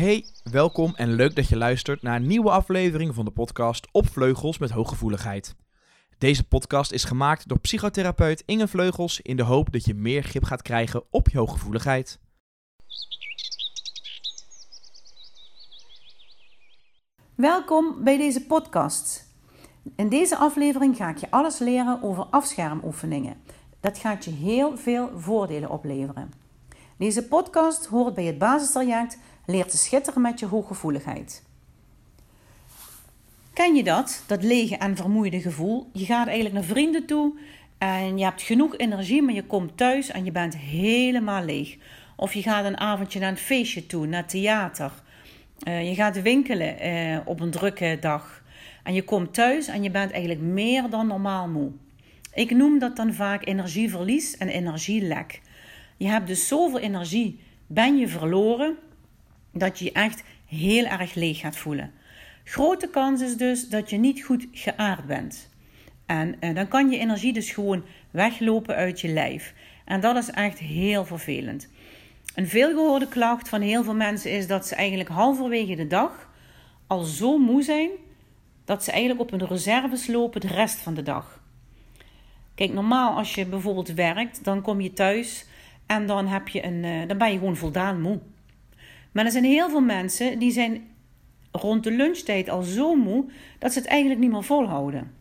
Hey, welkom en leuk dat je luistert naar een nieuwe aflevering van de podcast Op Vleugels met Hooggevoeligheid. Deze podcast is gemaakt door psychotherapeut Inge Vleugels in de hoop dat je meer grip gaat krijgen op je hooggevoeligheid. Welkom bij deze podcast. In deze aflevering ga ik je alles leren over afschermoefeningen. Dat gaat je heel veel voordelen opleveren. Deze podcast hoort bij het basistraject Leer te schitteren met je hooggevoeligheid. Ken je dat? Dat lege en vermoeide gevoel. Je gaat eigenlijk naar vrienden toe en je hebt genoeg energie, maar je komt thuis en je bent helemaal leeg. Of je gaat een avondje naar een feestje toe, naar theater. Uh, je gaat winkelen uh, op een drukke dag. En je komt thuis en je bent eigenlijk meer dan normaal moe. Ik noem dat dan vaak energieverlies en energielek. Je hebt dus zoveel energie, ben je verloren, dat je je echt heel erg leeg gaat voelen. Grote kans is dus dat je niet goed geaard bent. En uh, dan kan je energie dus gewoon weglopen uit je lijf. En dat is echt heel vervelend. Een veelgehoorde klacht van heel veel mensen is dat ze eigenlijk halverwege de dag al zo moe zijn dat ze eigenlijk op hun reserves lopen de rest van de dag. Kijk, normaal als je bijvoorbeeld werkt, dan kom je thuis en dan, heb je een, uh, dan ben je gewoon voldaan moe. Maar er zijn heel veel mensen die zijn rond de lunchtijd al zo moe dat ze het eigenlijk niet meer volhouden.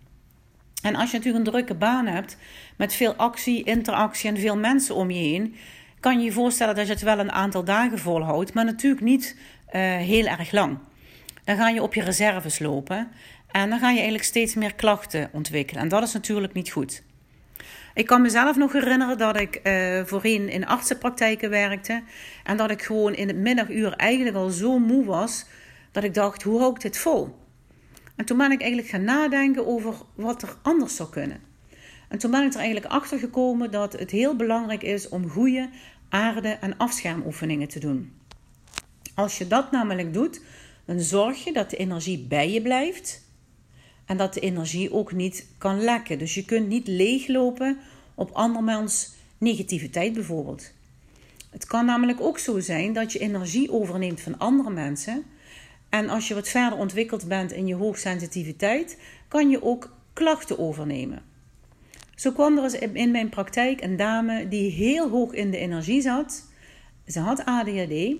En als je natuurlijk een drukke baan hebt met veel actie, interactie en veel mensen om je heen, kan je je voorstellen dat je het wel een aantal dagen volhoudt, maar natuurlijk niet uh, heel erg lang. Dan ga je op je reserves lopen en dan ga je eigenlijk steeds meer klachten ontwikkelen. En dat is natuurlijk niet goed. Ik kan mezelf nog herinneren dat ik uh, voorheen in artsenpraktijken werkte. En dat ik gewoon in het middaguur eigenlijk al zo moe was. Dat ik dacht, hoe hou ik dit vol? En toen ben ik eigenlijk gaan nadenken over wat er anders zou kunnen. En toen ben ik er eigenlijk achter gekomen dat het heel belangrijk is om goede aarde- en afschermoefeningen te doen. Als je dat namelijk doet, dan zorg je dat de energie bij je blijft en dat de energie ook niet kan lekken. Dus je kunt niet leeglopen op andermans negativiteit bijvoorbeeld. Het kan namelijk ook zo zijn dat je energie overneemt van andere mensen. En als je wat verder ontwikkeld bent in je hoogsensitiviteit, kan je ook klachten overnemen. Zo kwam er eens in mijn praktijk een dame die heel hoog in de energie zat. Ze had ADHD.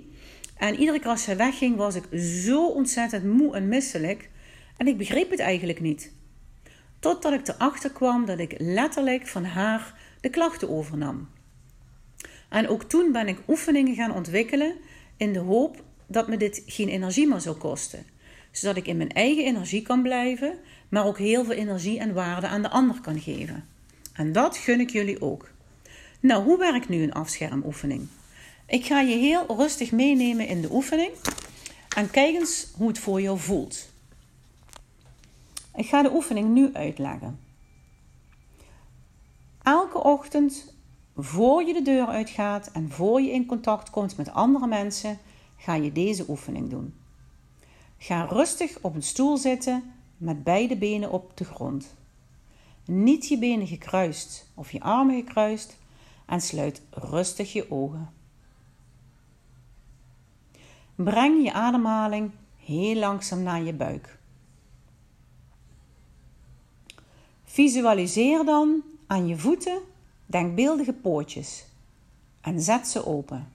En iedere keer als ze wegging, was ik zo ontzettend moe en misselijk en ik begreep het eigenlijk niet. Totdat ik erachter kwam dat ik letterlijk van haar de klachten overnam. En ook toen ben ik oefeningen gaan ontwikkelen in de hoop dat me dit geen energie meer zou kosten. Zodat ik in mijn eigen energie kan blijven, maar ook heel veel energie en waarde aan de ander kan geven. En dat gun ik jullie ook. Nou, hoe werkt nu een afschermoefening? Ik ga je heel rustig meenemen in de oefening en kijk eens hoe het voor jou voelt. Ik ga de oefening nu uitleggen. Elke ochtend, voor je de deur uitgaat en voor je in contact komt met andere mensen, ga je deze oefening doen. Ga rustig op een stoel zitten met beide benen op de grond. Niet je benen gekruist of je armen gekruist en sluit rustig je ogen. Breng je ademhaling heel langzaam naar je buik. Visualiseer dan aan je voeten denkbeeldige pootjes en zet ze open.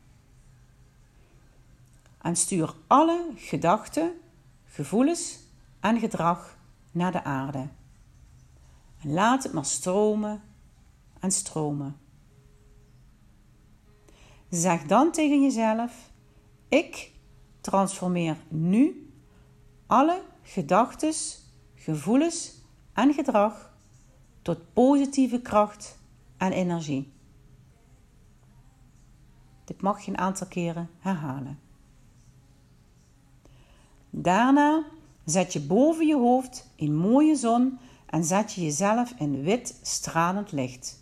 En stuur alle gedachten, gevoelens en gedrag naar de aarde. En laat het maar stromen en stromen. Zeg dan tegen jezelf: Ik transformeer nu alle gedachten, gevoelens en gedrag tot positieve kracht en energie. Dit mag je een aantal keren herhalen. Daarna zet je boven je hoofd een mooie zon en zet je jezelf in wit stralend licht.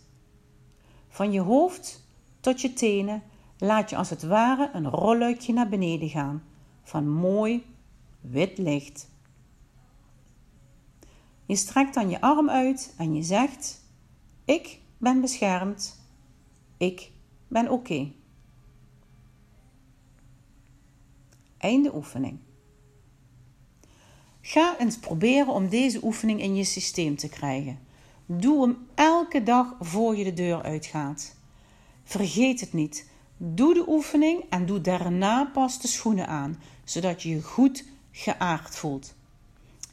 Van je hoofd tot je tenen laat je als het ware een rolluikje naar beneden gaan van mooi wit licht. Je strekt dan je arm uit en je zegt: Ik ben beschermd. Ik ben oké. Einde oefening. Ga eens proberen om deze oefening in je systeem te krijgen. Doe hem elke dag voor je de deur uitgaat. Vergeet het niet. Doe de oefening en doe daarna pas de schoenen aan, zodat je je goed geaard voelt.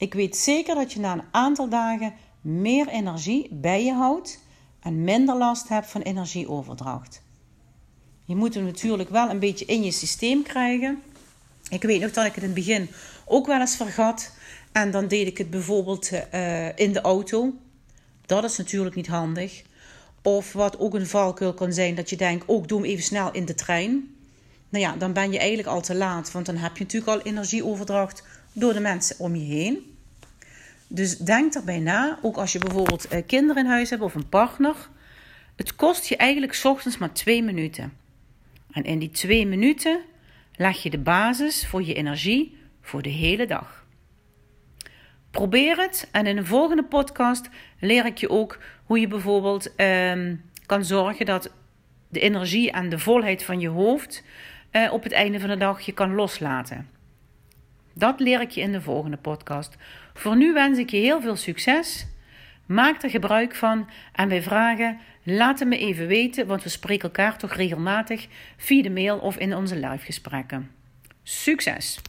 Ik weet zeker dat je na een aantal dagen meer energie bij je houdt en minder last hebt van energieoverdracht. Je moet hem natuurlijk wel een beetje in je systeem krijgen. Ik weet nog dat ik het in het begin ook wel eens vergat. En dan deed ik het bijvoorbeeld uh, in de auto. Dat is natuurlijk niet handig. Of wat ook een valkuil kan zijn, dat je denkt: ook oh, doe hem even snel in de trein. Nou ja, dan ben je eigenlijk al te laat, want dan heb je natuurlijk al energieoverdracht door de mensen om je heen. Dus denk erbij na, ook als je bijvoorbeeld eh, kinderen in huis hebt of een partner. Het kost je eigenlijk ochtends maar twee minuten. En in die twee minuten leg je de basis voor je energie voor de hele dag. Probeer het en in een volgende podcast leer ik je ook hoe je bijvoorbeeld ehm, kan zorgen dat de energie en de volheid van je hoofd uh, op het einde van de dag je kan loslaten. Dat leer ik je in de volgende podcast. Voor nu wens ik je heel veel succes. Maak er gebruik van en wij vragen: laat het me even weten, want we spreken elkaar toch regelmatig via de mail of in onze live gesprekken. Succes!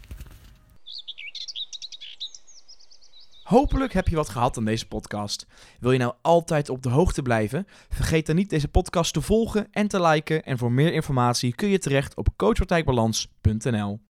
Hopelijk heb je wat gehad aan deze podcast. Wil je nou altijd op de hoogte blijven? Vergeet dan niet deze podcast te volgen en te liken. En voor meer informatie kun je terecht op coachpartijbalans.nl.